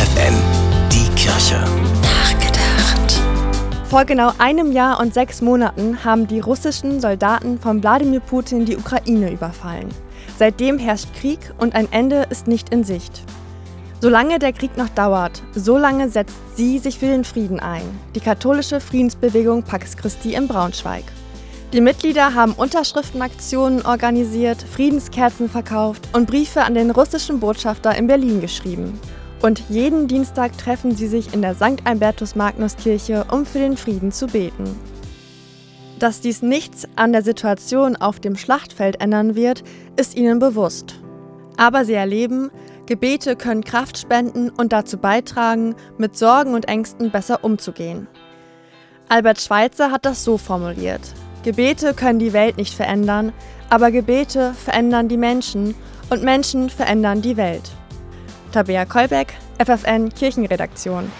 FFN, die Kirche. Nachgedacht. Vor genau einem Jahr und sechs Monaten haben die russischen Soldaten von Wladimir Putin die Ukraine überfallen. Seitdem herrscht Krieg und ein Ende ist nicht in Sicht. Solange der Krieg noch dauert, solange setzt sie sich für den Frieden ein, die katholische Friedensbewegung Pax Christi in Braunschweig. Die Mitglieder haben Unterschriftenaktionen organisiert, Friedenskerzen verkauft und Briefe an den russischen Botschafter in Berlin geschrieben. Und jeden Dienstag treffen sie sich in der St. Albertus Magnus Kirche, um für den Frieden zu beten. Dass dies nichts an der Situation auf dem Schlachtfeld ändern wird, ist ihnen bewusst. Aber sie erleben, Gebete können Kraft spenden und dazu beitragen, mit Sorgen und Ängsten besser umzugehen. Albert Schweitzer hat das so formuliert. Gebete können die Welt nicht verändern, aber Gebete verändern die Menschen und Menschen verändern die Welt. Tabea Kolbeck, FFN Kirchenredaktion.